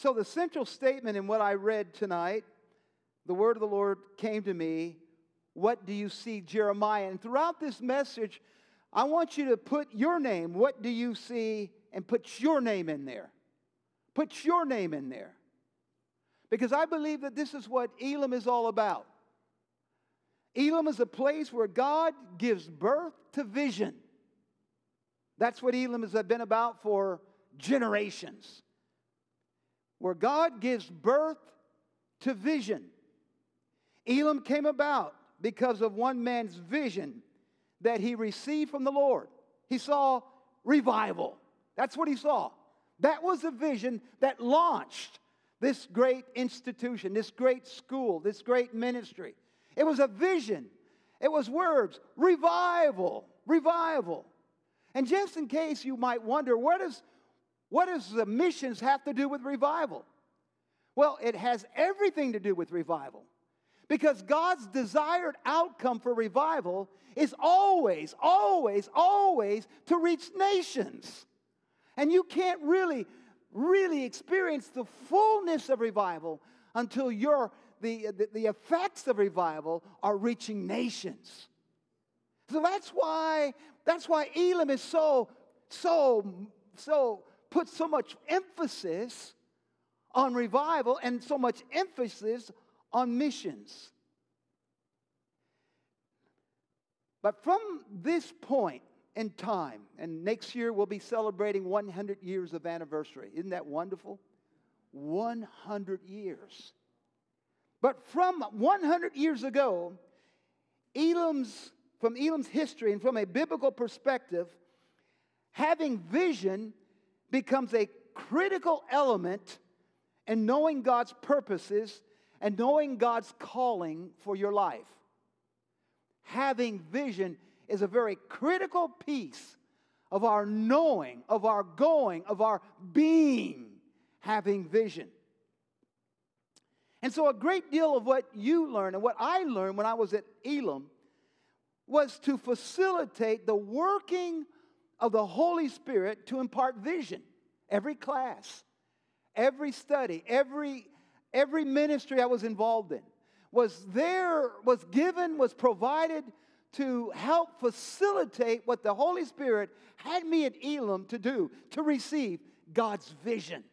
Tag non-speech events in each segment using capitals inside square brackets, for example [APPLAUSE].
So, the central statement in what I read tonight, the word of the Lord came to me. What do you see, Jeremiah? And throughout this message, I want you to put your name. What do you see? And put your name in there. Put your name in there. Because I believe that this is what Elim is all about. Elim is a place where God gives birth to vision. That's what Elim has been about for generations. Where God gives birth to vision. Elim came about because of one man's vision that he received from the Lord. He saw revival. That's what he saw. That was a vision that launched this great institution, this great school, this great ministry. It was a vision, it was words revival, revival. And just in case you might wonder, what, is, what does the missions have to do with revival? Well, it has everything to do with revival. Because God's desired outcome for revival is always, always, always to reach nations. And you can't really, really experience the fullness of revival until you're, the, the, the effects of revival are reaching nations. So that's why, that's why Elim is so, so, so, put so much emphasis on revival and so much emphasis on missions. But from this point in time, and next year we'll be celebrating 100 years of anniversary. Isn't that wonderful? 100 years. But from 100 years ago, Elim's, from Elim's history and from a biblical perspective, having vision becomes a critical element in knowing God's purposes and knowing God's calling for your life. Having vision is a very critical piece of our knowing, of our going, of our being, having vision. And so, a great deal of what you learn and what I learned when I was at Elim was to facilitate the working of the Holy Spirit to impart vision. Every class, every study, every, every ministry I was involved in was there, was given, was provided to help facilitate what the Holy Spirit had me at Elim to do, to receive God's vision.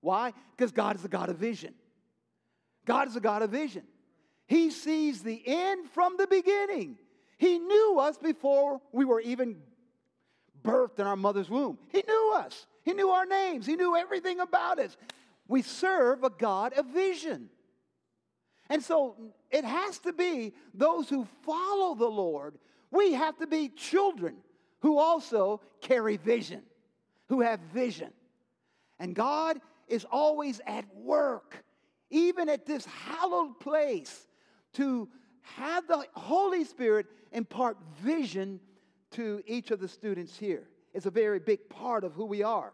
Why? Because God is a God of vision. God is a God of vision. He sees the end from the beginning. He knew us before we were even birthed in our mother's womb. He knew us. He knew our names. He knew everything about us. We serve a God of vision. And so it has to be those who follow the Lord. We have to be children who also carry vision, who have vision. And God is always at work, even at this hallowed place, to have the Holy Spirit impart vision to each of the students here. It's a very big part of who we are.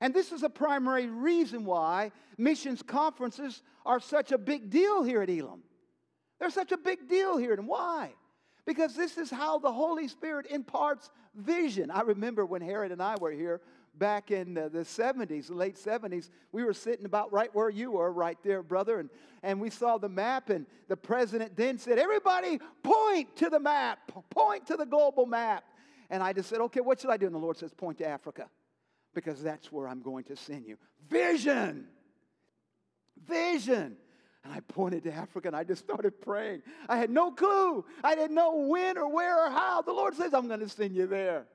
And this is a primary reason why missions conferences are such a big deal here at Elim. They're such a big deal here. And why? Because this is how the Holy Spirit imparts vision. I remember when Herod and I were here back in the, the 70s, the late 70s, we were sitting about right where you were, right there, brother, and, and we saw the map, and the president then said, Everybody point to the map, point to the global map. And I just said, Okay, what should I do? And the Lord says, Point to Africa because that's where I'm going to send you. Vision! Vision! And I pointed to Africa and I just started praying. I had no clue. I didn't know when or where or how. The Lord says, I'm going to send you there.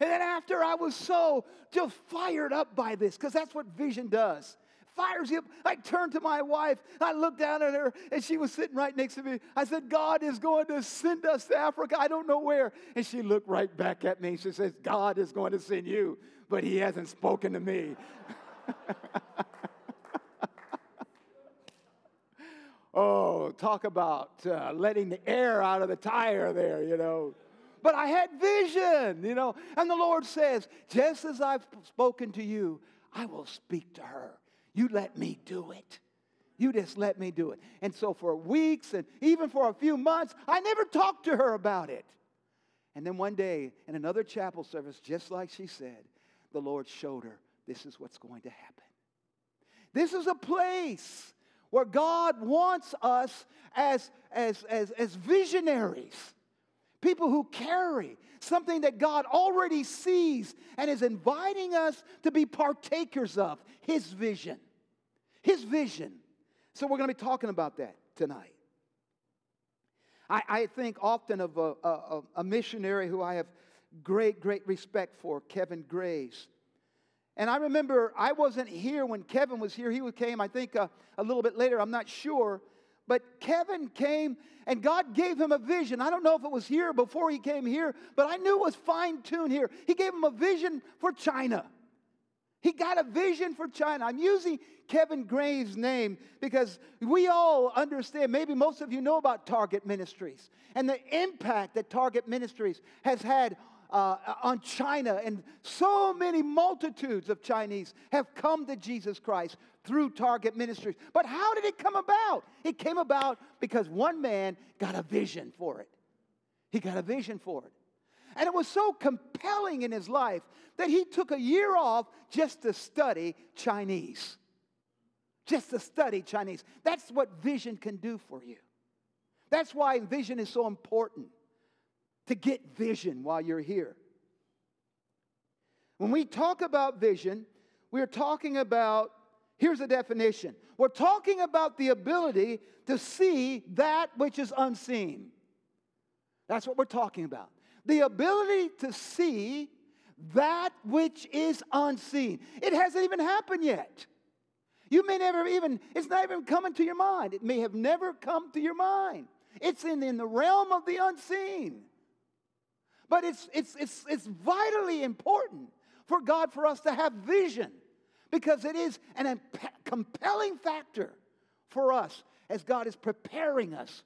And then after I was so just fired up by this, because that's what vision does. Fires you up. I turned to my wife. I looked down at her, and she was sitting right next to me. I said, God is going to send us to Africa. I don't know where. And she looked right back at me. She says, God is going to send you but he hasn't spoken to me. [LAUGHS] oh, talk about uh, letting the air out of the tire there, you know. But I had vision, you know. And the Lord says, just as I've spoken to you, I will speak to her. You let me do it. You just let me do it. And so for weeks and even for a few months, I never talked to her about it. And then one day in another chapel service, just like she said, the Lord showed her this is what's going to happen. This is a place where God wants us as, as, as, as visionaries, people who carry something that God already sees and is inviting us to be partakers of His vision. His vision. So, we're going to be talking about that tonight. I, I think often of a, a, a missionary who I have great, great respect for, Kevin Graves. And I remember I wasn't here when Kevin was here. He came, I think, uh, a little bit later. I'm not sure. But Kevin came and God gave him a vision. I don't know if it was here before he came here, but I knew it was fine tuned here. He gave him a vision for China. He got a vision for China. I'm using Kevin Graves' name because we all understand, maybe most of you know about Target Ministries and the impact that Target Ministries has had uh, on China, and so many multitudes of Chinese have come to Jesus Christ through Target Ministries. But how did it come about? It came about because one man got a vision for it. He got a vision for it. And it was so compelling in his life that he took a year off just to study Chinese. Just to study Chinese. That's what vision can do for you. That's why vision is so important to get vision while you're here. When we talk about vision, we're talking about, here's a definition we're talking about the ability to see that which is unseen. That's what we're talking about. The ability to see that which is unseen. It hasn't even happened yet. You may never even, it's not even coming to your mind. It may have never come to your mind. It's in, in the realm of the unseen. But it's, it's, it's, it's vitally important for God for us to have vision because it is an imp- compelling factor for us as God is preparing us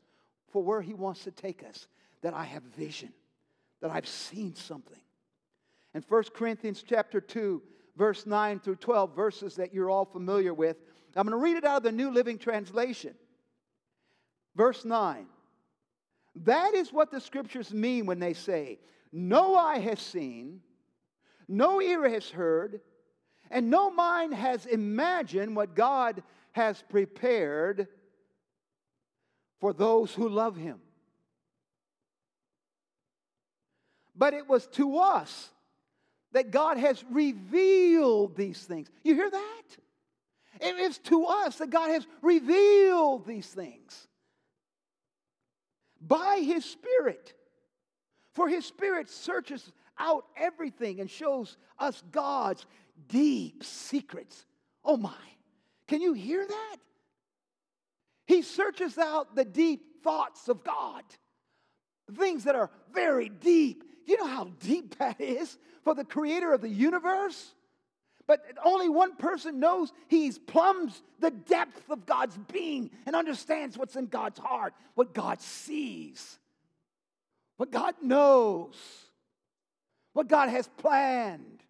for where He wants to take us. That I have vision, that I've seen something. In 1 Corinthians chapter 2, verse 9 through 12, verses that you're all familiar with, I'm going to read it out of the New Living Translation. Verse 9. That is what the scriptures mean when they say, no eye has seen, no ear has heard, and no mind has imagined what God has prepared for those who love Him. But it was to us that God has revealed these things. You hear that? It is to us that God has revealed these things by His Spirit. For his spirit searches out everything and shows us God's deep secrets. Oh my, can you hear that? He searches out the deep thoughts of God, things that are very deep. You know how deep [LAUGHS] that is for the creator of the universe? But only one person knows he plumbs the depth of God's being and understands what's in God's heart, what God sees what God knows, what God has planned.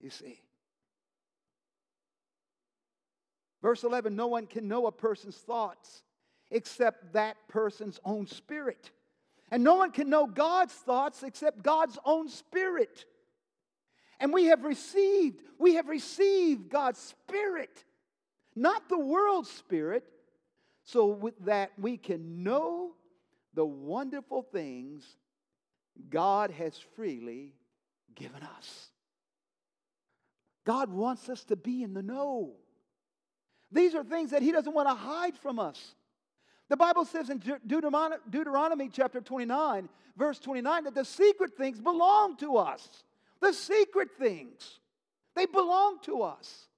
You see. Verse 11 no one can know a person's thoughts except that person's own spirit. And no one can know God's thoughts except God's own spirit. And we have received, we have received God's spirit, not the world's spirit, so that we can know the wonderful things God has freely given us. God wants us to be in the know. These are things that He doesn't want to hide from us. The Bible says in Deuteronomy, Deuteronomy chapter 29, verse 29, that the secret things belong to us. The secret things, they belong to us.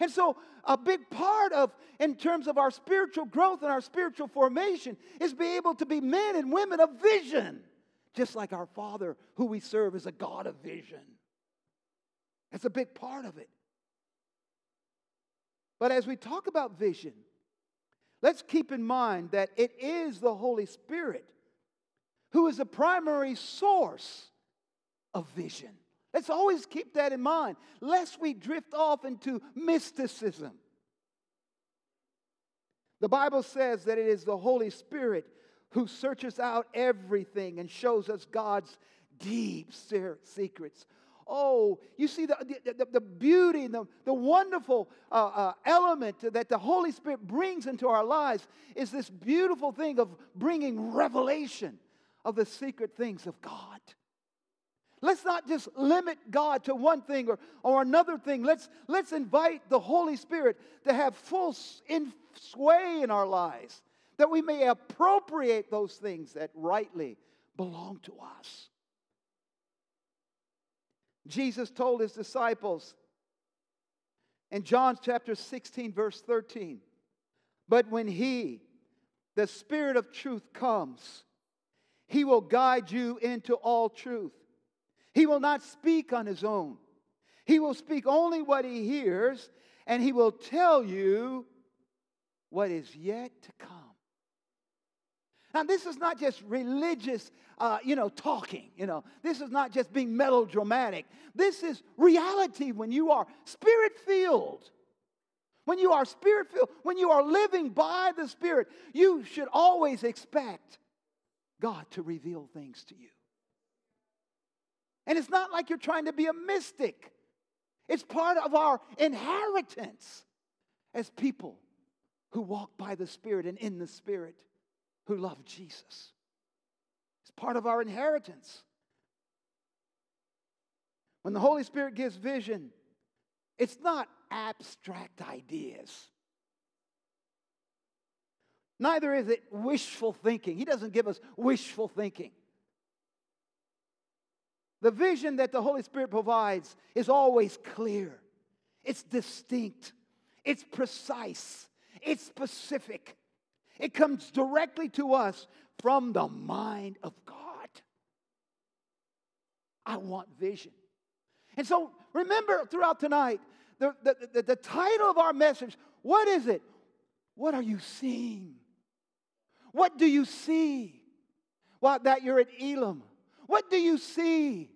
And so, a big part of, in terms of our spiritual growth and our spiritual formation, is be able to be men and women of vision, just like our Father, who we serve, is a God of vision. That's a big part of it. But as we talk about vision, let's keep in mind that it is the Holy Spirit who is the primary source of vision. Let's always keep that in mind, lest we drift off into mysticism. The Bible says that it is the Holy Spirit who searches out everything and shows us God's deep secrets. Oh, you see the, the, the, beauty and the, the wonderful uh, uh, element that the Holy Spirit brings into our lives is this beautiful thing of bringing revelation of the secret things of God. Let's not just limit God to one thing or, or another thing. Let's, let's invite the Holy Spirit to have full in sway in our lives, that we may appropriate those things that rightly belong to us. Jesus told his disciples in John chapter 16, verse 13, but when he, the Spirit of truth, comes, he will guide you into all truth. He will not speak on his own. He will speak only what he hears, and he will tell you what is yet to come. Now, this is not just religious, uh, you know, talking. You know, this is not just being melodramatic. This is reality when you are spirit filled. When you are spirit filled, when you are living by the Spirit, you should always expect God to reveal things to you. And it's not like you're trying to be a mystic, it's part of our inheritance as people who walk by the Spirit and in the Spirit who love Jesus. It's part of our inheritance. When the Holy Spirit gives vision, it's not abstract ideas. Neither is it wishful thinking. He doesn't give us wishful thinking. The vision that the Holy Spirit provides is always clear, it's distinct, it's precise, it's specific. It comes directly to us from the mind of God. I want vision. And so remember throughout tonight, the, the, the, the, title of our message what is it? What are you seeing? What do you see? Well, that you're at Elim. What do you see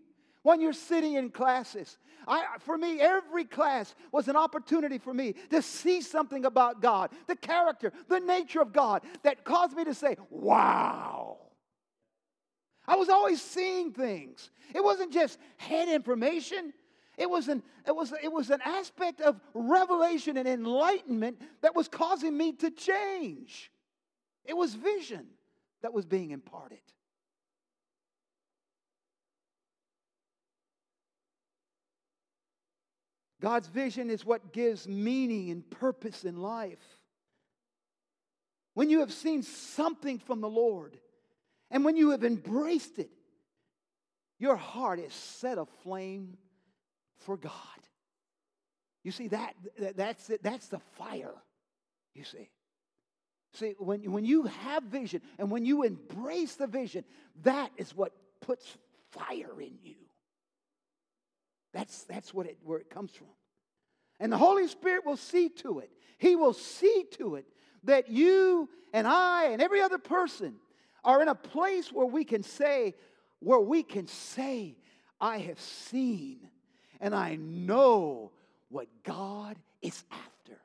when you're sitting in classes? I, for me, every class was an opportunity for me to see something about God, the character, the nature of God that caused me to say, wow. I was always seeing things. It wasn't just head information. It was, an, it, was, it was an aspect of revelation and enlightenment that was causing me to change. It was vision that was being imparted. God's vision is what gives meaning and purpose in life. When you have seen something from the Lord and when you have embraced it, your heart is set aflame for God. You see, that, that's, that's the fire, you see. See, when, when you have vision and when you embrace the vision, that is what puts fire in you. That's, that's what it, where it comes from. And the Holy Spirit will see to it. He will see to it that you and I and every other person are in a place where we can say, where we can say, I have seen and I know what God is after.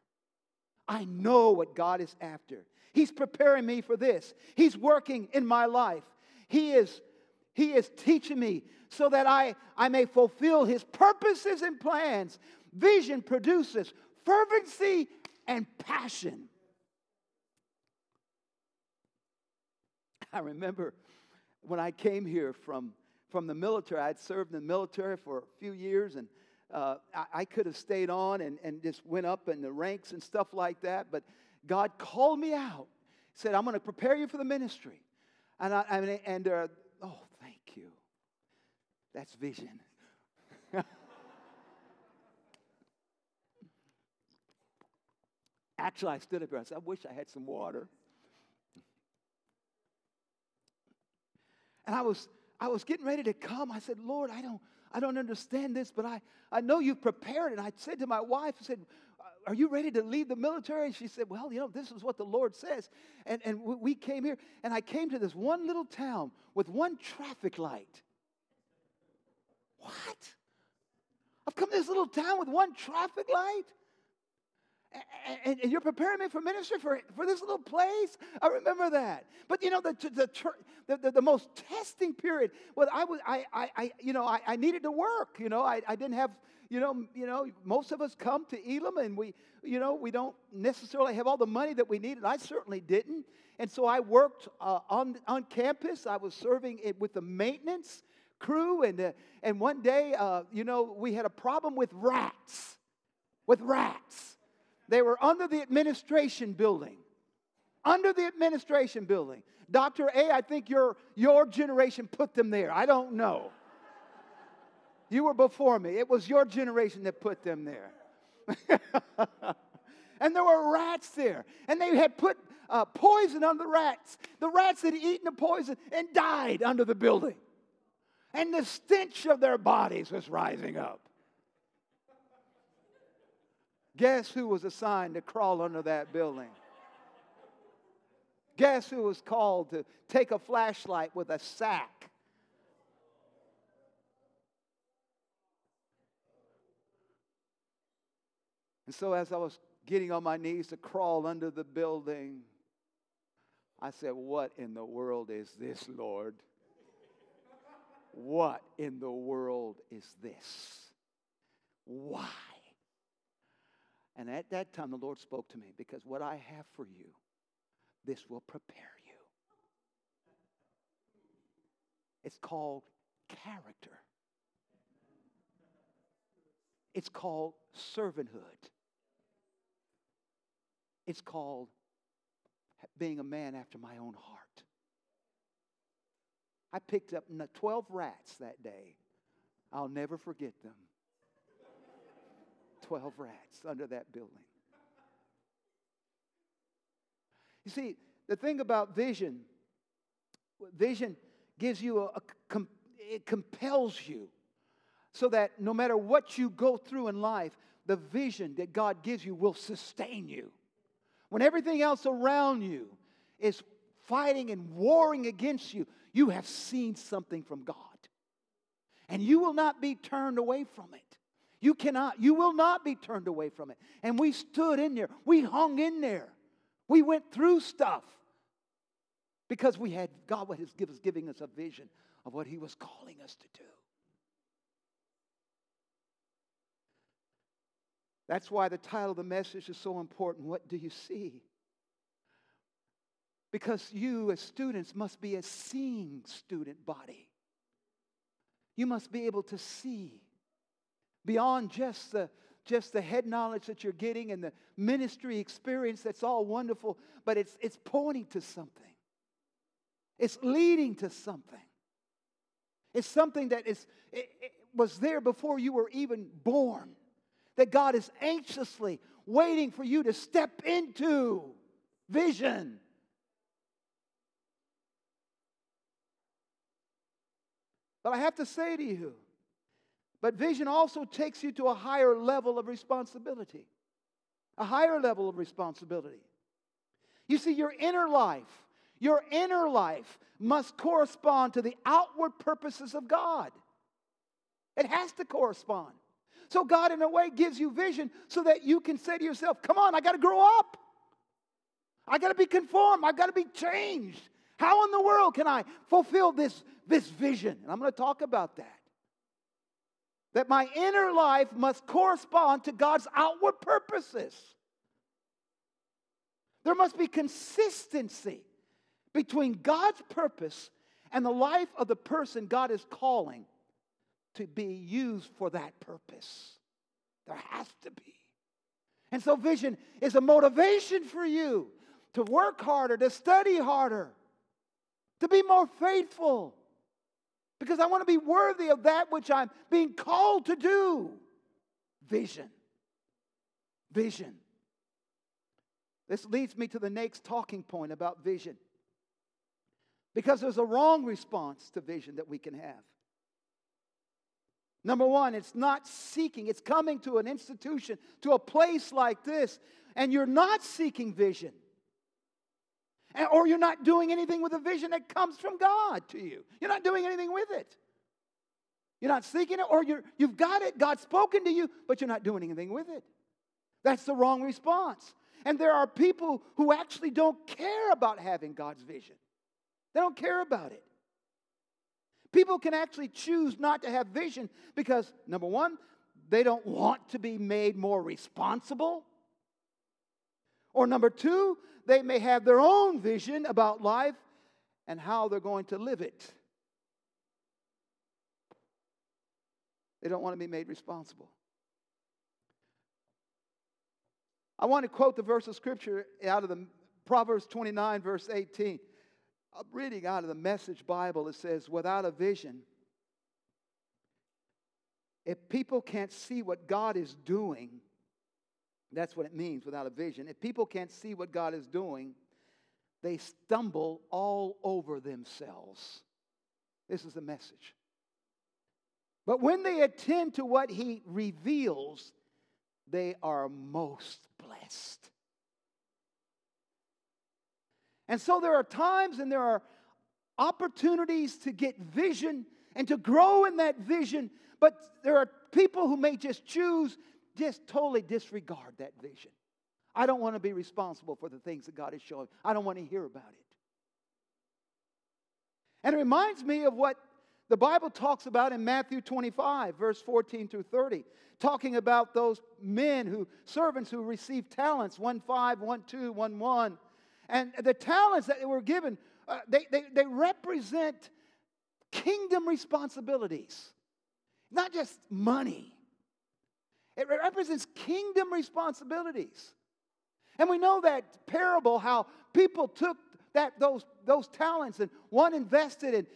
I know what God is after. He's preparing me for this. He's working in my life. He is, he is teaching me so that I, I may fulfill his purposes and plans. Vision produces fervency and passion. I remember when I came here from, from the military, I'd served in the military for a few years, and uh, I, I could have stayed on and, and just went up in the ranks and stuff like that, but God called me out. He said, I'm going to prepare you for the ministry. And, I, and, and uh. That's vision. [LAUGHS] Actually, I stood up here. I said, I wish I had some water. And I was, I was getting ready to come. I said, Lord, I don't, I don't understand this, but I, I know you've prepared. And I said to my wife, I said, Are you ready to leave the military? She said, Well, you know, this is what the Lord says. And, and we came here, and I came to this one little town with one traffic light. What? I've come to this little town with one traffic light? and, and, you're preparing me for ministry for, for this little place. I remember that. But you know, the, the, the, the, the most testing period, well, I was, I, I, I you know, I, I needed to work. You know, I, I didn't have, you know, you know, most of us come to Elim and we, you know, we don't necessarily have all the money that we needed. I certainly didn't. And so I worked uh, on, on campus. I was serving it with the maintenance crew. And, uh, and one day, uh, you know, we had a problem with rats. With rats. They were under the administration building. Under the administration building. Dr. A, I think your, your generation put them there. I don't know. You were before me. It was your generation that put them there. [LAUGHS] and there were rats there. And they had put uh, poison on the rats. The rats had eaten the poison and died under the building. And the stench of their bodies was rising up. Guess who was assigned to crawl under that building? Guess who was called to take a flashlight with a sack? And so, as I was getting on my knees to crawl under the building, I said, What in the world is this, Lord? What in the world is this? Why? And at that time, the Lord spoke to me because what I have for you, this will prepare you. It's called character, it's called servanthood, it's called being a man after my own heart. I picked up 12 rats that day. I'll never forget them. 12 rats under that building. You see, the thing about vision, vision gives you a, a it compels you so that no matter what you go through in life, the vision that God gives you will sustain you. When everything else around you is fighting and warring against you, you have seen something from God. And you will not be turned away from it. You cannot, you will not be turned away from it. And we stood in there, we hung in there, we went through stuff because we had God was giving us a vision of what He was calling us to do. That's why the title of the message is so important. What do you see? Because you, as students, must be a seeing student body. You must be able to see beyond just the, just the head knowledge that you're getting and the ministry experience that's all wonderful, but it's, it's pointing to something. It's leading to something. It's something that is, it, it was there before you were even born, that God is anxiously waiting for you to step into vision. But I have to say to you, but vision also takes you to a higher level of responsibility. A higher level of responsibility. You see, your inner life, your inner life must correspond to the outward purposes of God. It has to correspond. So, God, in a way, gives you vision so that you can say to yourself, Come on, I got to grow up. I got to be conformed. I got to be changed. How in the world can I fulfill this, this vision? And I'm going to talk about that. That my inner life must correspond to God's outward purposes. There must be consistency between God's purpose and the life of the person God is calling to be used for that purpose. There has to be. And so, vision is a motivation for you to work harder, to study harder, to be more faithful, because I want to be worthy of that which I'm being called to do. Vision. Vision. This leads me to the next talking point about vision. Because there's a wrong response to vision that we can have. Number one, it's not seeking, it's coming to an institution, to a place like this, and you're not seeking vision or you're not doing anything with a vision that comes from God to you. You're not doing anything with it. You're not seeking it, or you're, you've got it, God's spoken to you, but you're not doing anything with it. That's the wrong response. And there are people who actually don't care about having God's vision, they don't care about it. People can actually choose not to have vision because, number one, they don't want to be made more responsible. Or number two, they may have their own vision about life and how they're going to live it. They don't want to be made responsible. I want to quote the verse of scripture out of the Proverbs 29, verse 18. I'm reading out of the Message Bible. It says, Without a vision, if people can't see what God is doing, that's what it means without a vision. If people can't see what God is doing, they stumble all over themselves. This is the message. But when they attend to what He reveals, they are most blessed. And so there are times and there are opportunities to get vision and to grow in that vision, but there are people who may just choose, just totally disregard that vision. I don't want to be responsible for the things that God is showing. I don't want to hear about it. And it reminds me of what the Bible talks about in Matthew 25, verse 14 through 30, talking about those men who, servants who received talents, one five, one two, one one. And the talents that they were given, uh, they, they, they represent kingdom responsibilities, not just money. It represents kingdom responsibilities. And we know that parable how people took that those those talents and one invested and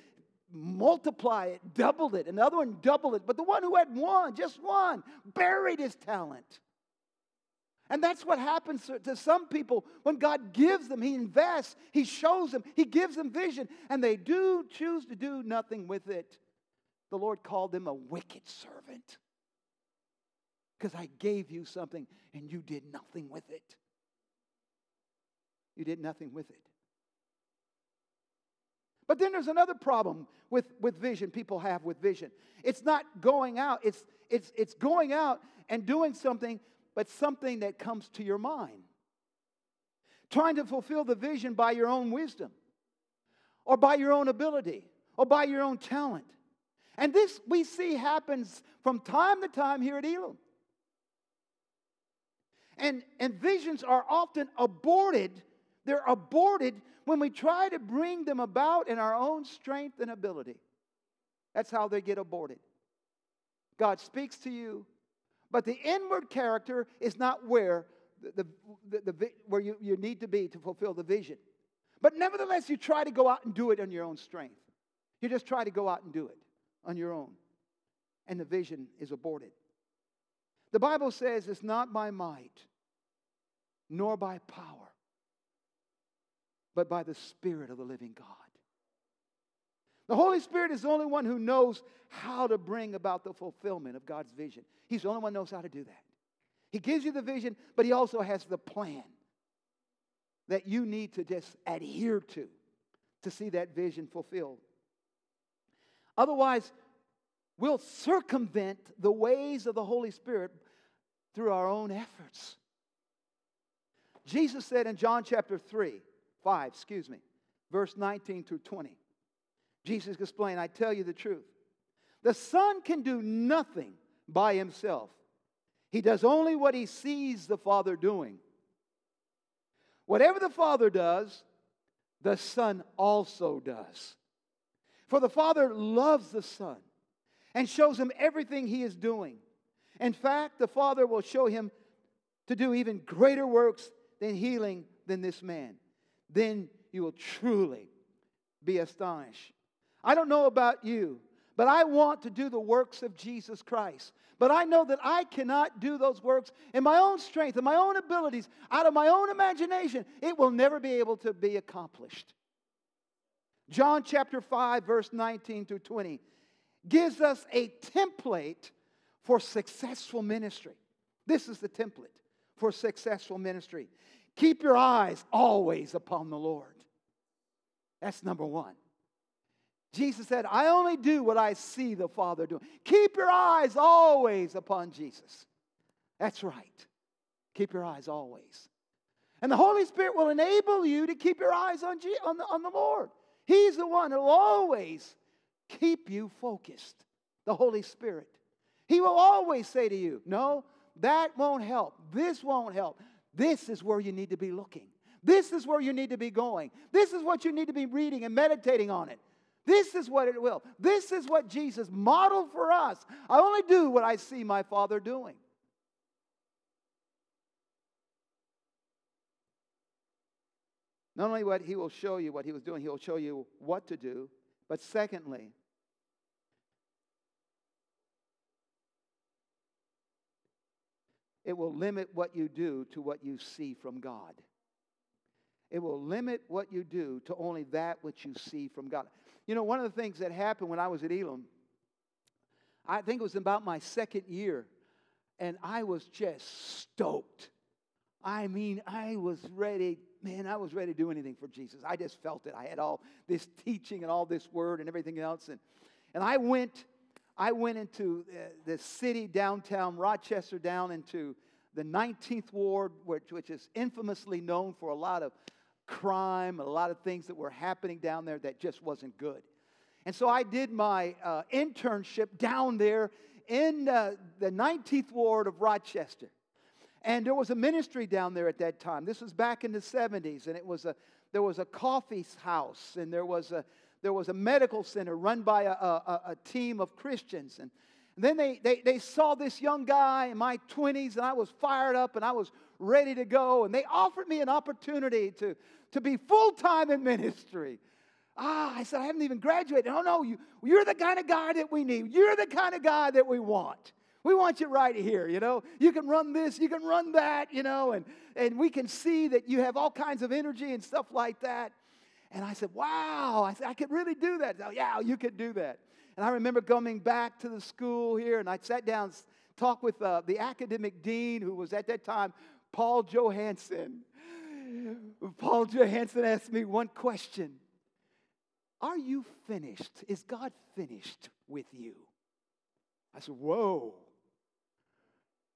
multiply it, doubled it, another one doubled it. But the one who had one, just one, buried his talent. And that's what happens to some people when God gives them, He invests, He shows them, He gives them vision, and they do choose to do nothing with it. The Lord called them a wicked servant because I gave you something and you did nothing with it. You did nothing with it. But then there's another problem with, with vision people have with vision. It's not going out, it's, it's, it's going out and doing something, but something that comes to your mind. Trying to fulfill the vision by your own wisdom, or by your own ability, or by your own talent. And this we see happens from time to time here at Elim. And, and visions are often aborted. They're aborted when we try to bring them about in our own strength and ability. That's how they get aborted. God speaks to you, but the inward character is not where, the, the, the, where you, you need to be to fulfill the vision. But nevertheless, you try to go out and do it on your own strength. You just try to go out and do it on your own. And the vision is aborted. The Bible says it's not by might, nor by power, but by the Spirit of the living God. The Holy Spirit is the only one who knows how to bring about the fulfillment of God's vision. He's the only one who knows how to do that. He gives you the vision, but He also has the plan that you need to just adhere to to see that vision fulfilled. Otherwise, we'll circumvent the ways of the Holy Spirit through our own efforts. Jesus said in John chapter 3, 5, excuse me, verse 19 through 20. Jesus explained, I tell you the truth. The Son can do nothing by himself. He does only what he sees the Father doing. Whatever the Father does, the Son also does. For the Father loves the Son and shows him everything he is doing. In fact, the Father will show him to do even greater works than healing than this man then you will truly be astonished. I don't know about you, but I want to do the works of Jesus Christ. But I know that I cannot do those works in my own strength, in my own abilities, out of my own imagination. It will never be able to be accomplished. John chapter 5, verse 19 through 20 gives us a template for successful ministry. This is the template for successful ministry. Keep your eyes always upon the Lord. That's number one. Jesus said, I only do what I see the Father doing. Keep your eyes always upon Jesus. That's right. Keep your eyes always. And the Holy Spirit will enable you to keep your eyes on, on, the, on the Lord. He's the one who will always keep you focused. The Holy Spirit. He will always say to you, No, that won't help. This won't help. This is where you need to be looking. This is where you need to be going. This is what you need to be reading and meditating on it. This is what it will. This is what Jesus modeled for us. I only do what I see my Father doing. Not only what he will show you what he was doing, he will show you what to do, but secondly, it will limit what you do to what you see from God. It will limit what you do to only that which you see from God. You know, one of the things that happened when I was at Elim, I think it was about my second year, and I was just stoked. I mean, I was ready, man, I was ready to do anything for Jesus. I just felt it. I had all this teaching and all this word and everything else. And, and I went, I went into the city downtown, Rochester, down into the 19th ward, which, which is infamously known for a lot of crime, a lot of things that were happening down there that just wasn't good. And so I did my uh, internship down there in uh, the 19th ward of Rochester. And there was a ministry down there at that time. This was back in the 70s, and it was a, there was a coffee house, and there was a, there was a medical center run by a, a, a team of Christians. And then they, they, they saw this young guy in my 20s, and I was fired up and I was ready to go. And they offered me an opportunity to, to be full time in ministry. Ah, I said, I haven't even graduated. Oh, no, you, you're the kind of guy that we need. You're the kind of guy that we want. We want you right here, you know. You can run this, you can run that, you know, and, and we can see that you have all kinds of energy and stuff like that. And I said, wow, I said, I could really do that. Oh, yeah, you could do that. And I remember coming back to the school here, and I sat down, talked with uh, the academic dean, who was at that time Paul Johansson. Paul Johansson asked me one question Are you finished? Is God finished with you? I said, Whoa.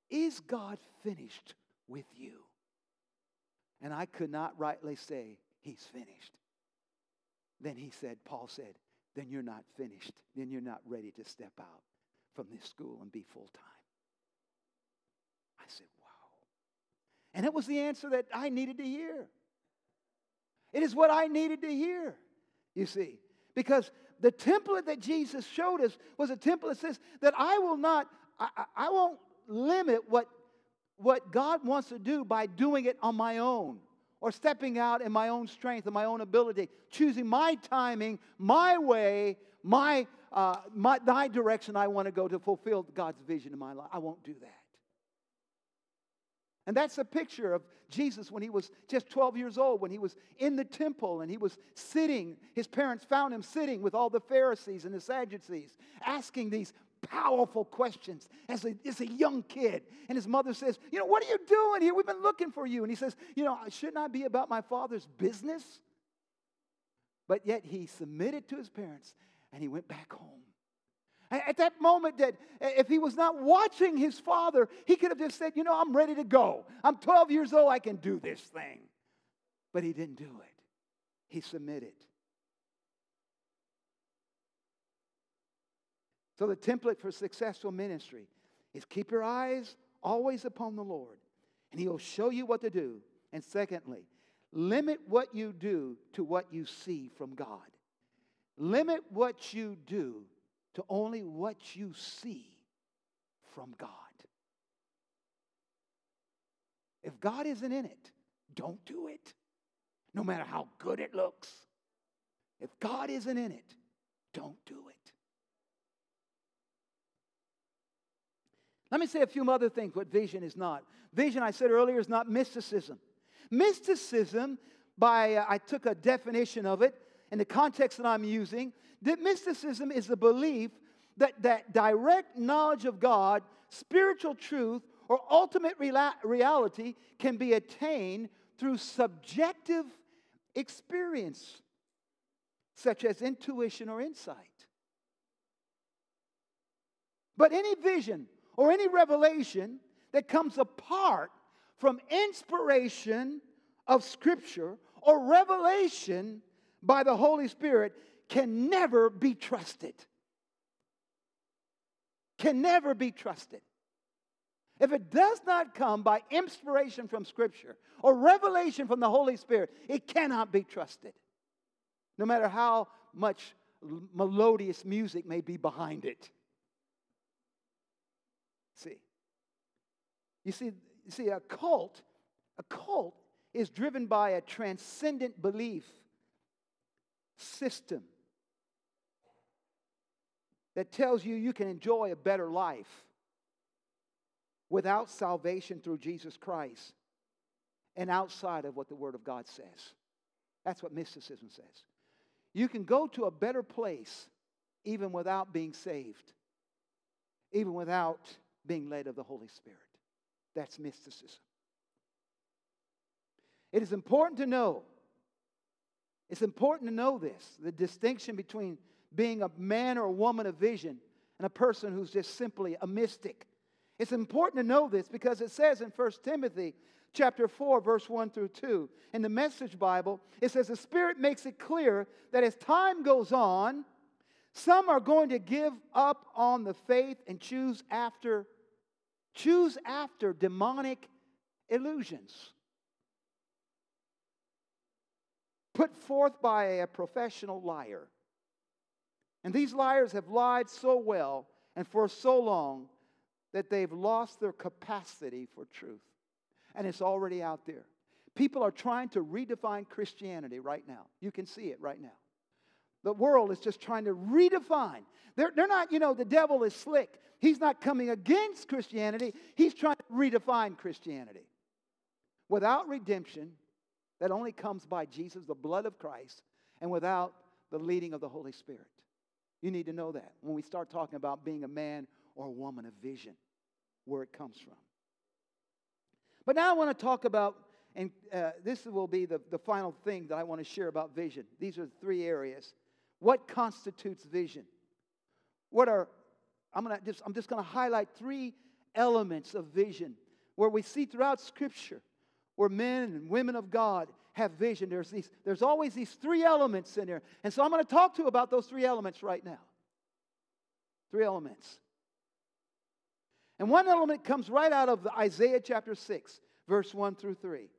Is God finished with you? And I could not rightly say, He's finished. Then he said, Paul said, then you're not finished. Then you're not ready to step out from this school and be full time. I said, wow. And it was the answer that I needed to hear. It is what I needed to hear, you see. Because the template that Jesus showed us was a template that says that I will not, I, I won't limit what, what God wants to do by doing it on my own or stepping out in my own strength and my own ability, choosing my timing, my way, my, uh, my, my direction I want to go to fulfill God's vision in my life. I won't do that. And that's a picture of Jesus when he was just 12 years old, when he was in the temple and he was sitting. His parents found him sitting with all the Pharisees and the Sadducees, asking these powerful questions as a, as a young kid. And his mother says, You know, what are you doing here? We've been looking for you. And he says, You know, I shouldn't I be about my father's business? But yet he submitted to his parents and he went back home. At that moment, that if he was not watching his father, he could have just said, You know, I'm ready to go. I'm 12 years old. I can do this thing. But he didn't do it, he submitted. So, the template for successful ministry is keep your eyes always upon the Lord, and He'll show you what to do. And secondly, limit what you do to what you see from God. Limit what you do to only what you see from God. If God isn't in it, don't do it, no matter how good it looks. If God isn't in it, don't do it. Let me say a few other things what vision is not. Vision, I said earlier, is not mysticism. Mysticism, by uh, I took a definition of it in the context that I'm using, that mysticism is the belief that, that direct knowledge of God, spiritual truth, or ultimate reality can be attained through subjective experience, such as intuition or insight. But any vision or any revelation that comes apart from inspiration of Scripture or revelation by the Holy Spirit can never be trusted. Can never be trusted. If it does not come by inspiration from Scripture or revelation from the Holy Spirit, it cannot be trusted. No matter how much melodious music may be behind it. See, you see, you see, a cult, a cult is driven by a transcendent belief system that tells you you can enjoy a better life without salvation through Jesus Christ and outside of what the Word of God says. That's what mysticism says. You can go to a better place even without being saved, even without being led of the Holy Spirit. That's mysticism. It is important to know, it's important to know this the distinction between being a man or a woman of vision and a person who's just simply a mystic. It's important to know this because it says in 1 Timothy chapter 4 verse 1 through 2 in the message bible it says the spirit makes it clear that as time goes on some are going to give up on the faith and choose after choose after demonic illusions put forth by a professional liar and these liars have lied so well and for so long that they've lost their capacity for truth and it's already out there. People are trying to redefine Christianity right now. You can see it right now. The world is just trying to redefine. They're, they're not, you know, the devil is slick. He's not coming against Christianity, he's trying to redefine Christianity. Without redemption, that only comes by Jesus, the blood of Christ, and without the leading of the Holy Spirit. You need to know that when we start talking about being a man or a woman of vision, where it comes from. But now I want to talk about, and uh, this will be the, the final thing that I want to share about vision. These are the three areas. What constitutes vision? What are, I'm, gonna just, I'm just going to highlight three elements of vision where we see throughout Scripture where men and women of God have vision. There's, these, there's always these three elements in there. And so I'm going to talk to you about those three elements right now. Three elements. And one element comes right out of Isaiah chapter 6, verse 1 through 3.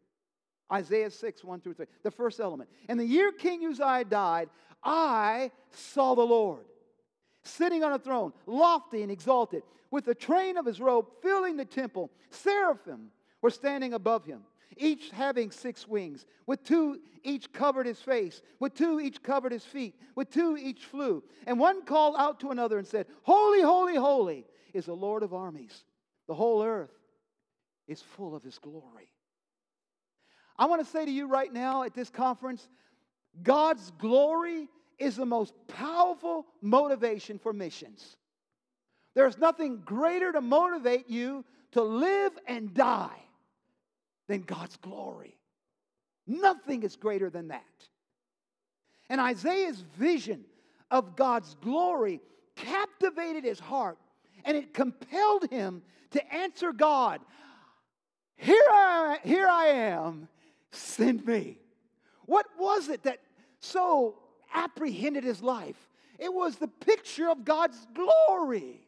Isaiah 6, 1 through 3. The first element. In the year King Uzziah died, I saw the Lord sitting on a throne, lofty and exalted, with the train of his robe filling the temple. Seraphim were standing above him, each having six wings. With two each covered his face, with two each covered his feet, with two each flew. And one called out to another and said, Holy, holy, holy is the Lord of armies. The whole earth is full of his glory. I want to say to you right now at this conference God's glory is the most powerful motivation for missions. There's nothing greater to motivate you to live and die than God's glory. Nothing is greater than that. And Isaiah's vision of God's glory captivated his heart and it compelled him to answer God, Here I, here I am, send me. What was it that so apprehended his life? It was the picture of God's glory.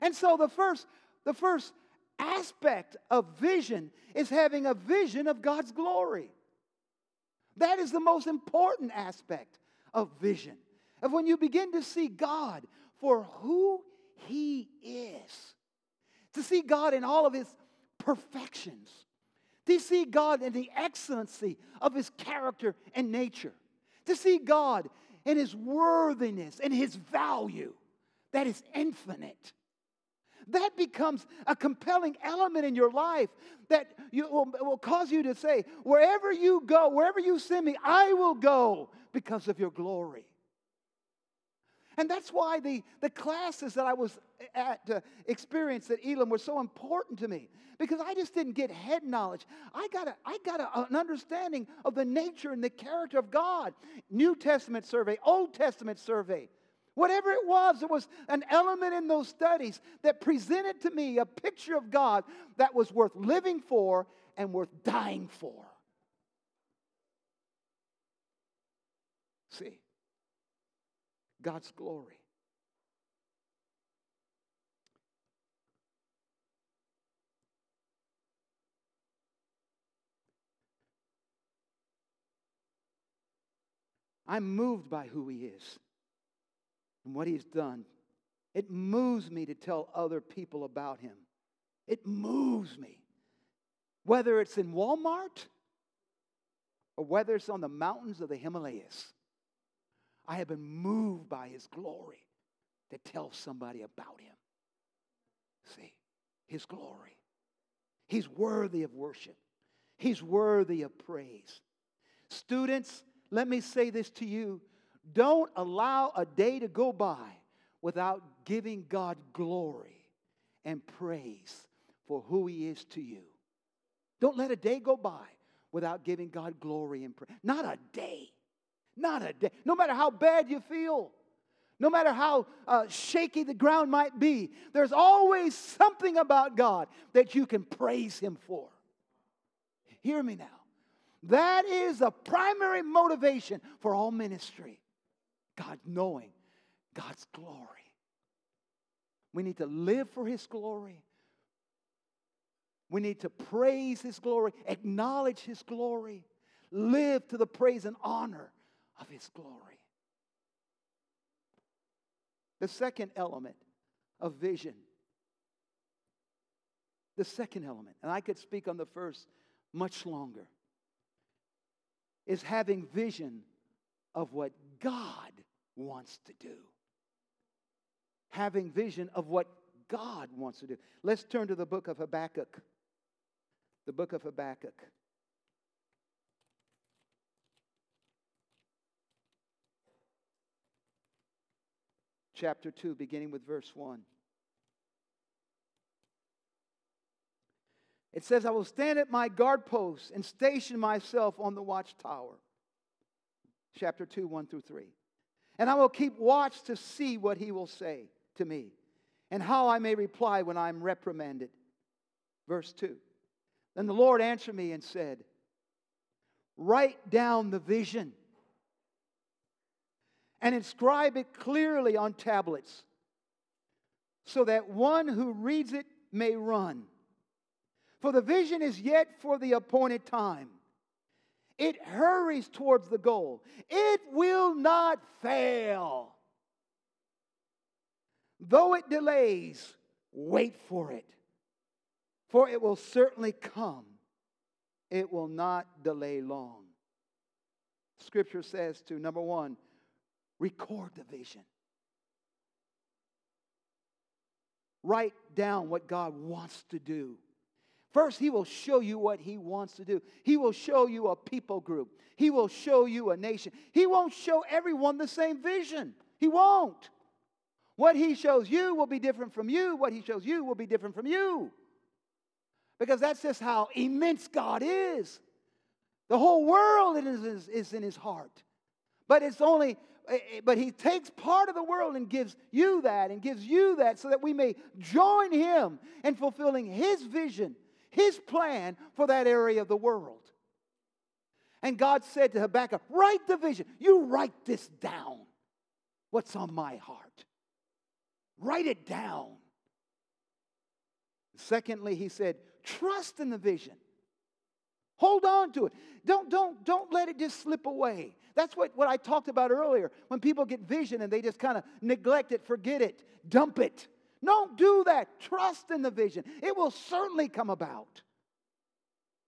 And so the first, the first aspect of vision is having a vision of God's glory. That is the most important aspect of vision. Of when you begin to see God for who He is. To see God in all of His perfections. To see God in the excellency of His character and nature. To see God in His worthiness and His value that is infinite. That becomes a compelling element in your life that you, will, will cause you to say, Wherever you go, wherever you send me, I will go because of your glory. And that's why the, the classes that I was at uh, experienced at Elim were so important to me because I just didn't get head knowledge. I got, a, I got a, an understanding of the nature and the character of God. New Testament survey, Old Testament survey. Whatever it was, there was an element in those studies that presented to me a picture of God that was worth living for and worth dying for. See, God's glory. I'm moved by who he is and what he's done. It moves me to tell other people about him. It moves me. Whether it's in Walmart or whether it's on the mountains of the Himalayas, I have been moved by his glory to tell somebody about him. See, his glory. He's worthy of worship, he's worthy of praise. Students, let me say this to you don't allow a day to go by without giving God glory and praise for who He is to you. Don't let a day go by without giving God glory and praise. Not a day. Not a day. No matter how bad you feel, no matter how uh, shaky the ground might be, there's always something about God that you can praise Him for. Hear me now. That is the primary motivation for all ministry. God knowing God's glory. We need to live for His glory. We need to praise His glory, acknowledge His glory, live to the praise and honor of His glory. The second element of vision. The second element, and I could speak on the first much longer, is having vision of what God wants to do. Having vision of what God wants to do. Let's turn to the book of Habakkuk. The book of Habakkuk. Chapter 2, beginning with verse 1. It says, I will stand at my guard post and station myself on the watchtower. Chapter 2, 1 through 3. And I will keep watch to see what he will say to me and how I may reply when I'm reprimanded. Verse 2. Then the Lord answered me and said, Write down the vision and inscribe it clearly on tablets so that one who reads it may run. For the vision is yet for the appointed time. It hurries towards the goal. It will not fail. Though it delays, wait for it, for it will certainly come. It will not delay long. Scripture says to number one, record the vision. Write down what God wants to do. First, He will show you what He wants to do. He will show you a people group. He will show you a nation. He won't show everyone the same vision. He won't. What He shows you will be different from you. What He shows you will be different from you. Because that's just how immense God is. The whole world is, is in His heart. But it's only Eh, eh, but he takes part of the world and gives you that and gives you that so that we may join him in fulfilling his vision his plan for that area of the world. And God said to Habakkuk, Write the vision. You write this down. What's on my heart? Write it down. Secondly, he said, Trust in the vision. Hold on to it. Don't, don't, don't let it just slip away. That's what, what I talked about earlier. When people get vision and they just kind of neglect it, forget it, dump it. Don't do that. Trust in the vision. It will certainly come about.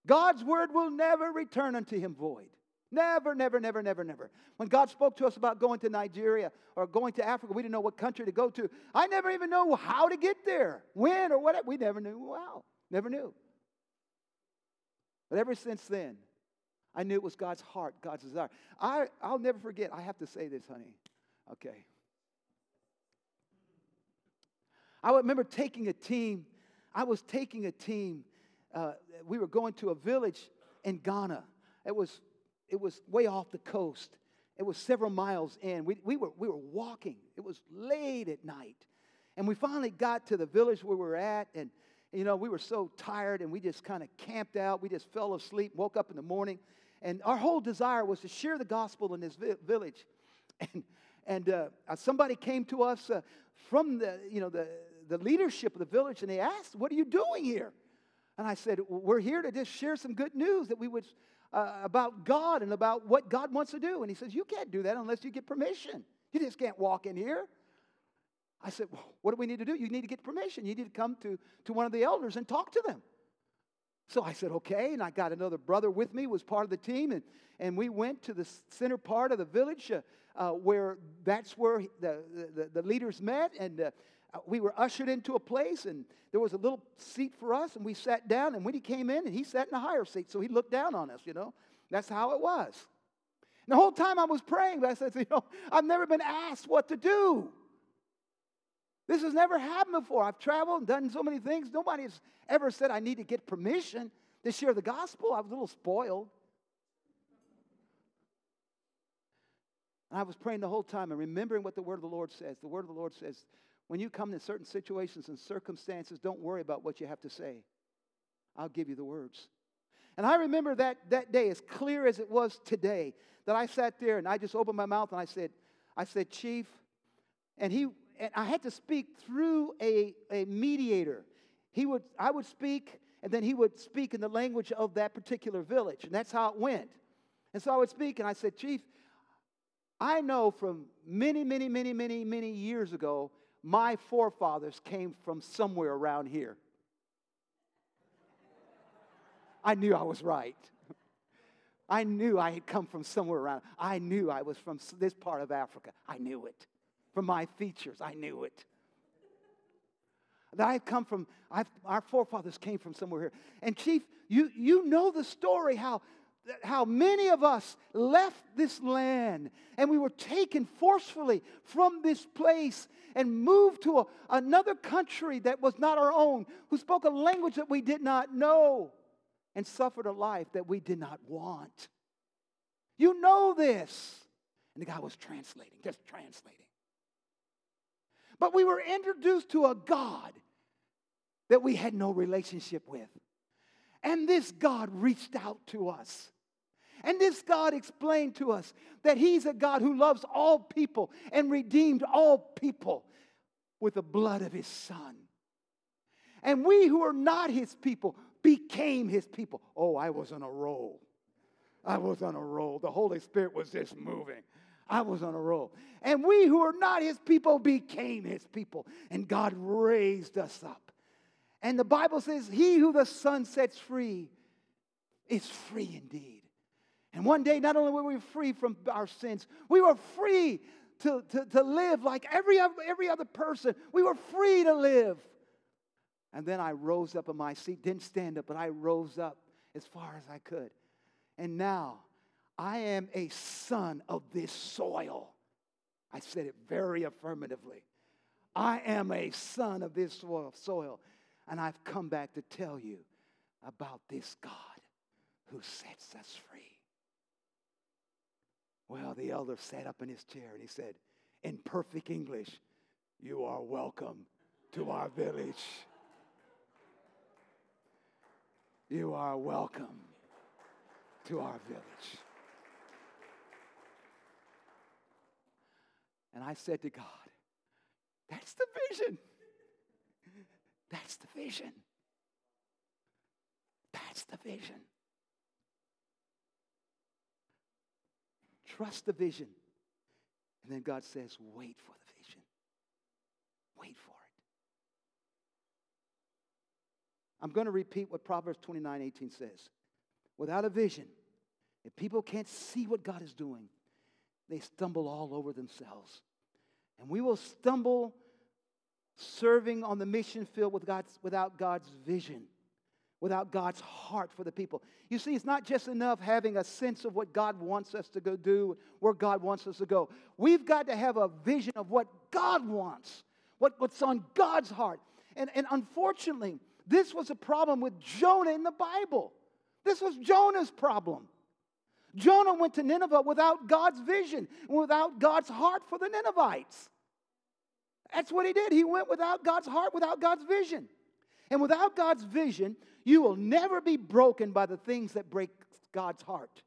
God's word will never return unto him void. Never, never, never, never, never. When God spoke to us about going to Nigeria or going to Africa, we didn't know what country to go to. I never even know how to get there, when or what. We never knew. Wow, never knew. But ever since then, I knew it was God's heart, God's desire. I, I'll never forget. I have to say this, honey. Okay. I remember taking a team. I was taking a team. Uh, we were going to a village in Ghana. It was, it was way off the coast. it was several miles in. We, we, were, we were walking. It was late at night. And we finally got to the village where we were at, and you know, we were so tired and we just kind of camped out. We just fell asleep, woke up in the morning, and our whole desire was to share the gospel in this vi- village. [LAUGHS] And, and uh, somebody came to us uh, from the, you know, the, the leadership of the village, and they asked, What are you doing here? And I said, We're here to just share some good news that we would, uh, about God and about what God wants to do. And he says, You can't do that unless you get permission. You just can't walk in here. I said, well, What do we need to do? You need to get permission. You need to come to, to one of the elders and talk to them. So I said, Okay. And I got another brother with me, was part of the team. And, and we went to the center part of the village uh, uh, where that's where the, the, the leaders met. And uh, we were ushered into a place, and there was a little seat for us. And we sat down. And when he came in, and he sat in a higher seat. So he looked down on us, you know. That's how it was. And the whole time I was praying, I said, [LAUGHS] You know, I've never been asked what to do. This has never happened before. I've traveled and done so many things. Nobody's ever said I need to get permission to share the gospel. I was a little spoiled. And I was praying the whole time and remembering what the word of the Lord says. The word of the Lord says, when you come to certain situations and circumstances, don't worry about what you have to say. I'll give you the words. And I remember that, that day as clear as it was today that I sat there and I just opened my mouth and I said, I said, Chief, and he and I had to speak through a, a mediator. He would, I would speak, and then he would speak in the language of that particular village. And that's how it went. And so I would speak, and I said, Chief, I know from many, many, many, many, many years ago, my forefathers came from somewhere around here. I knew I was right. I knew I had come from somewhere around. I knew I was from this part of Africa. I knew it from my features. I knew it. That I've come from, I've, our forefathers came from somewhere here. And, Chief, you, you know the story how, how many of us left this land and we were taken forcefully from this place and moved to a, another country that was not our own, who spoke a language that we did not know and suffered a life that we did not want. You know this. And the guy was translating, just translating. But we were introduced to a God that we had no relationship with. And this God reached out to us. And this God explained to us that He's a God who loves all people and redeemed all people with the blood of His Son. And we who are not His people became His people. Oh, I was on a roll. I was on a roll. The Holy Spirit was just moving. I was on a roll. And we who are not his people became his people. And God raised us up. And the Bible says, He who the Son sets free is free indeed. And one day, not only were we free from our sins, we were free to, to, to live like every, every other person. We were free to live. And then I rose up in my seat, didn't stand up, but I rose up as far as I could. And now I am a son of this soil. I said it very affirmatively. I am a son of this soil, and I've come back to tell you about this God who sets us free. Well, the elder sat up in his chair and he said, in perfect English, You are welcome to our village. You are welcome to our village. And I said to God, That's the vision. That's the vision. That's the vision. Trust the vision. And then God says, Wait for the vision. Wait for it. I'm going to repeat what Proverbs 29 18 says. Without a vision, if people can't see what God is doing, they stumble all over themselves. And we will stumble serving on the mission field with God's, without God's vision, without God's heart for the people. You see, it's not just enough having a sense of what God wants us to go do, where God wants us to go. We've got to have a vision of what God wants, what, what's on God's heart. And, and unfortunately, this was a problem with Jonah in the Bible. This was Jonah's problem. Jonah went to Nineveh without God's vision, without God's heart for the Ninevites. That's what he did. He went without God's heart, without God's vision. And without God's vision, you will never be broken by the things that break God's heart.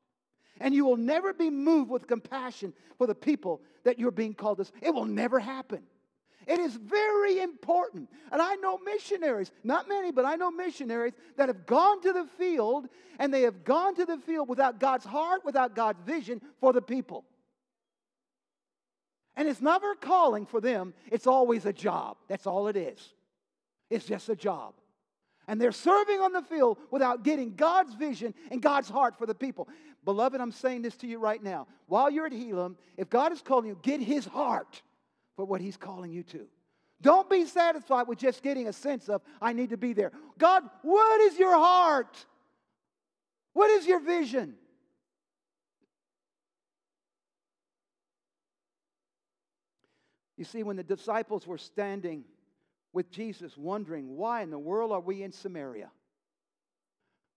And you will never be moved with compassion for the people that you're being called to. It will never happen. It is very important. And I know missionaries, not many, but I know missionaries that have gone to the field and they have gone to the field without God's heart, without God's vision for the people. And it's never calling for them, it's always a job. That's all it is. It's just a job. And they're serving on the field without getting God's vision and God's heart for the people. Beloved, I'm saying this to you right now. While you're at Elim, if God is calling you, get his heart for what He's calling you to. Don't be satisfied with just getting a sense of, I need to be there. God, what is your heart? What is your vision? You see, when the disciples were standing with Jesus, wondering, why in the world are we in Samaria?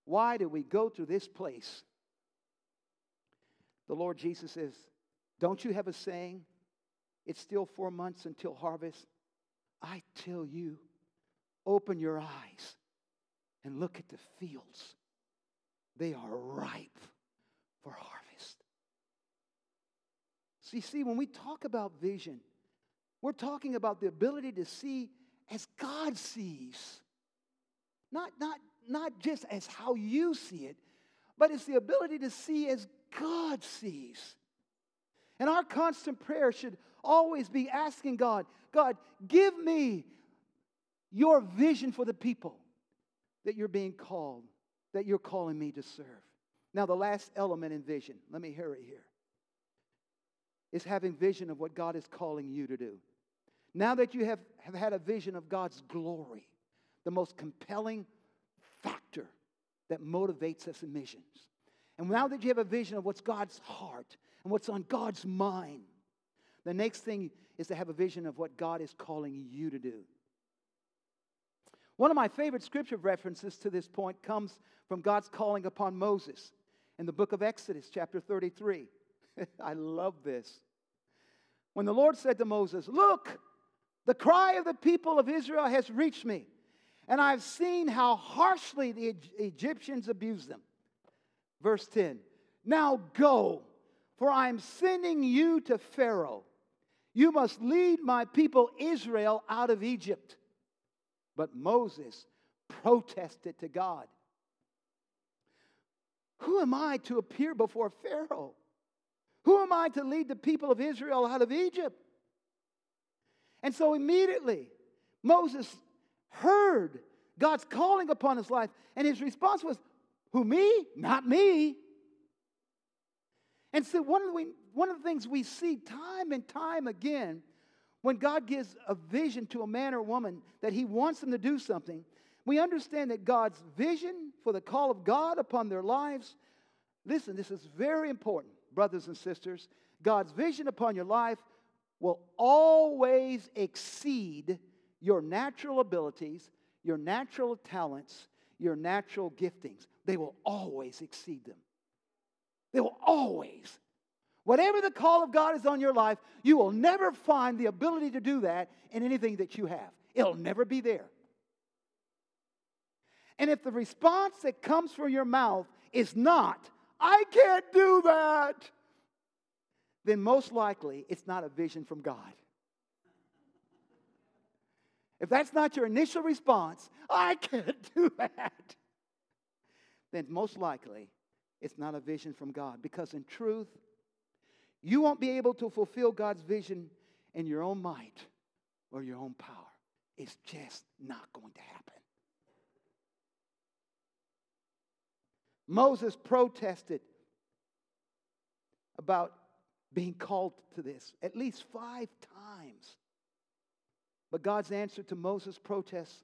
Why do we go to this place? The Lord Jesus says, Don't you have a saying? It's still four months until harvest. I tell you, open your eyes and look at the fields. They are ripe for harvest. So, you see, when we talk about vision, we're talking about the ability to see as God sees. Not, not, not just as how you see it, but it's the ability to see as God sees. And our constant prayer should always be asking God, God, give me your vision for the people that you're being called, that you're calling me to serve. Now, the last element in vision, let me hear it here, is having vision of what God is calling you to do. Now that you have, have had a vision of God's glory, the most compelling factor that motivates us in missions. And now that you have a vision of what's God's heart and what's on God's mind, the next thing is to have a vision of what God is calling you to do. One of my favorite scripture references to this point comes from God's calling upon Moses in the book of Exodus, chapter 33. [LAUGHS] I love this. When the Lord said to Moses, Look, the cry of the people of Israel has reached me, and I've seen how harshly the Egyptians abuse them. Verse 10 Now go, for I am sending you to Pharaoh you must lead my people Israel out of Egypt. But Moses protested to God. Who am I to appear before Pharaoh? Who am I to lead the people of Israel out of Egypt? And so immediately, Moses heard God's calling upon his life, and his response was, Who, me? Not me. And so, one of, the, one of the things we see time and time again when God gives a vision to a man or woman that he wants them to do something, we understand that God's vision for the call of God upon their lives, listen, this is very important, brothers and sisters. God's vision upon your life will always exceed your natural abilities, your natural talents, your natural giftings. They will always exceed them. They will always. Whatever the call of God is on your life, you will never find the ability to do that in anything that you have. It'll never be there. And if the response that comes from your mouth is not, I can't do that, then most likely it's not a vision from God. If that's not your initial response, I can't do that, then most likely it's not a vision from God. Because in truth, you won't be able to fulfill God's vision in your own might or your own power. It's just not going to happen. Moses protested about being called to this at least five times. But God's answer to Moses' protest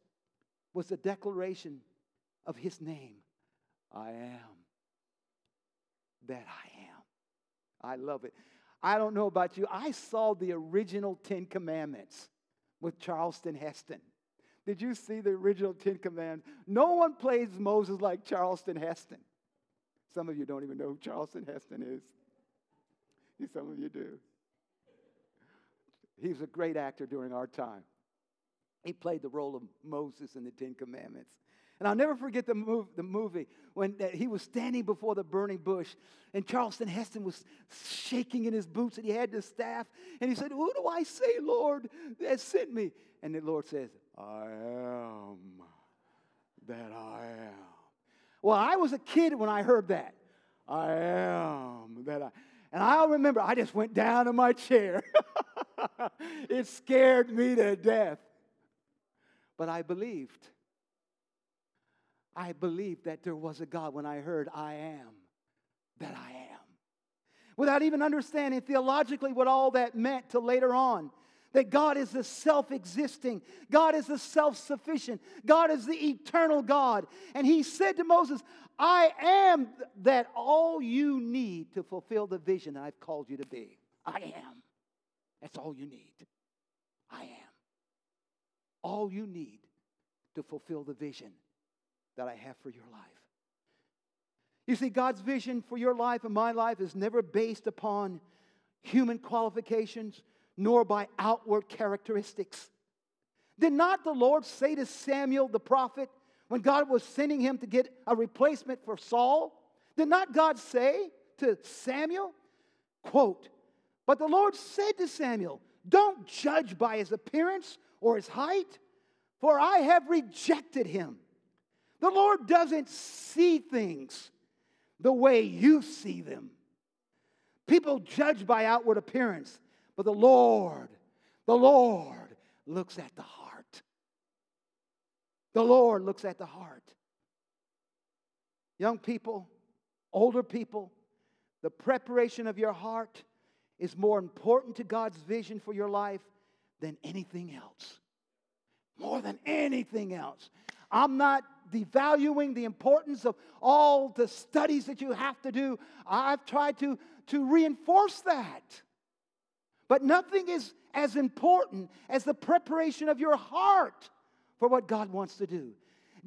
was the declaration of his name I am that I am. I love it. I don't know about you. I saw the original Ten Commandments with Charlton Heston. Did you see the original Ten Commandments? No one plays Moses like Charlton Heston. Some of you don't even know who Charlton Heston is. Some of you do. He was a great actor during our time. He played the role of Moses in the Ten Commandments. And I'll never forget the, the movie when he was standing before the burning bush and Charlton Heston was shaking in his boots and he had the staff. And he said, Who do I say, Lord, that sent me? And the Lord says, I am that I am. Well, I was a kid when I heard that. I am that I. And I'll remember, I just went down in my chair. [LAUGHS] it scared me to death. But I believed. I believed that there was a God when I heard, I am that I am. Without even understanding theologically what all that meant till later on. That God is the self existing, God is the self sufficient, God is the eternal God. And He said to Moses, I am that all you need to fulfill the vision that I've called you to be. I am. That's all you need. I am. All you need to fulfill the vision that I have for your life. You see, God's vision for your life and my life is never based upon human qualifications nor by outward characteristics. Did not the Lord say to Samuel the prophet when God was sending him to get a replacement for Saul? Did not God say to Samuel, quote, but the Lord said to Samuel, Don't judge by his appearance or his height, for I have rejected him. The Lord doesn't see things the way you see them. People judge by outward appearance, but the Lord, the Lord looks at the heart. The Lord looks at the heart. Young people, older people, the preparation of your heart is more important to God's vision for your life than anything else. More than anything else. I'm not devaluing the importance of all the studies that you have to do. I've tried to, to reinforce that. But nothing is as important as the preparation of your heart for what God wants to do.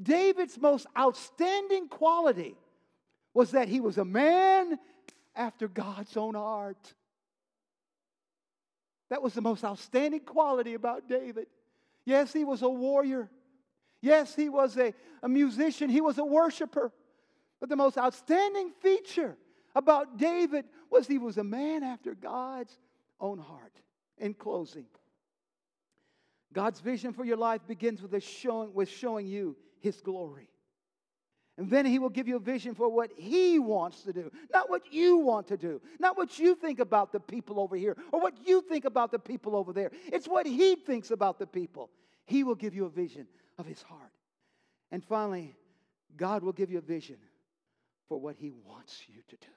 David's most outstanding quality was that he was a man after God's own heart. That was the most outstanding quality about David. Yes, he was a warrior. Yes, he was a, a musician, he was a worshiper. But the most outstanding feature about David was he was a man after God's own heart. In closing, God's vision for your life begins with, showing, with showing you his glory. And then he will give you a vision for what he wants to do, not what you want to do, not what you think about the people over here or what you think about the people over there. It's what he thinks about the people. He will give you a vision of his heart. And finally, God will give you a vision for what he wants you to do.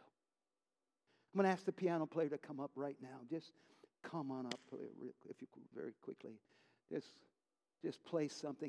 I'm going to ask the piano player to come up right now. Just come on up if you very quickly. Just just play something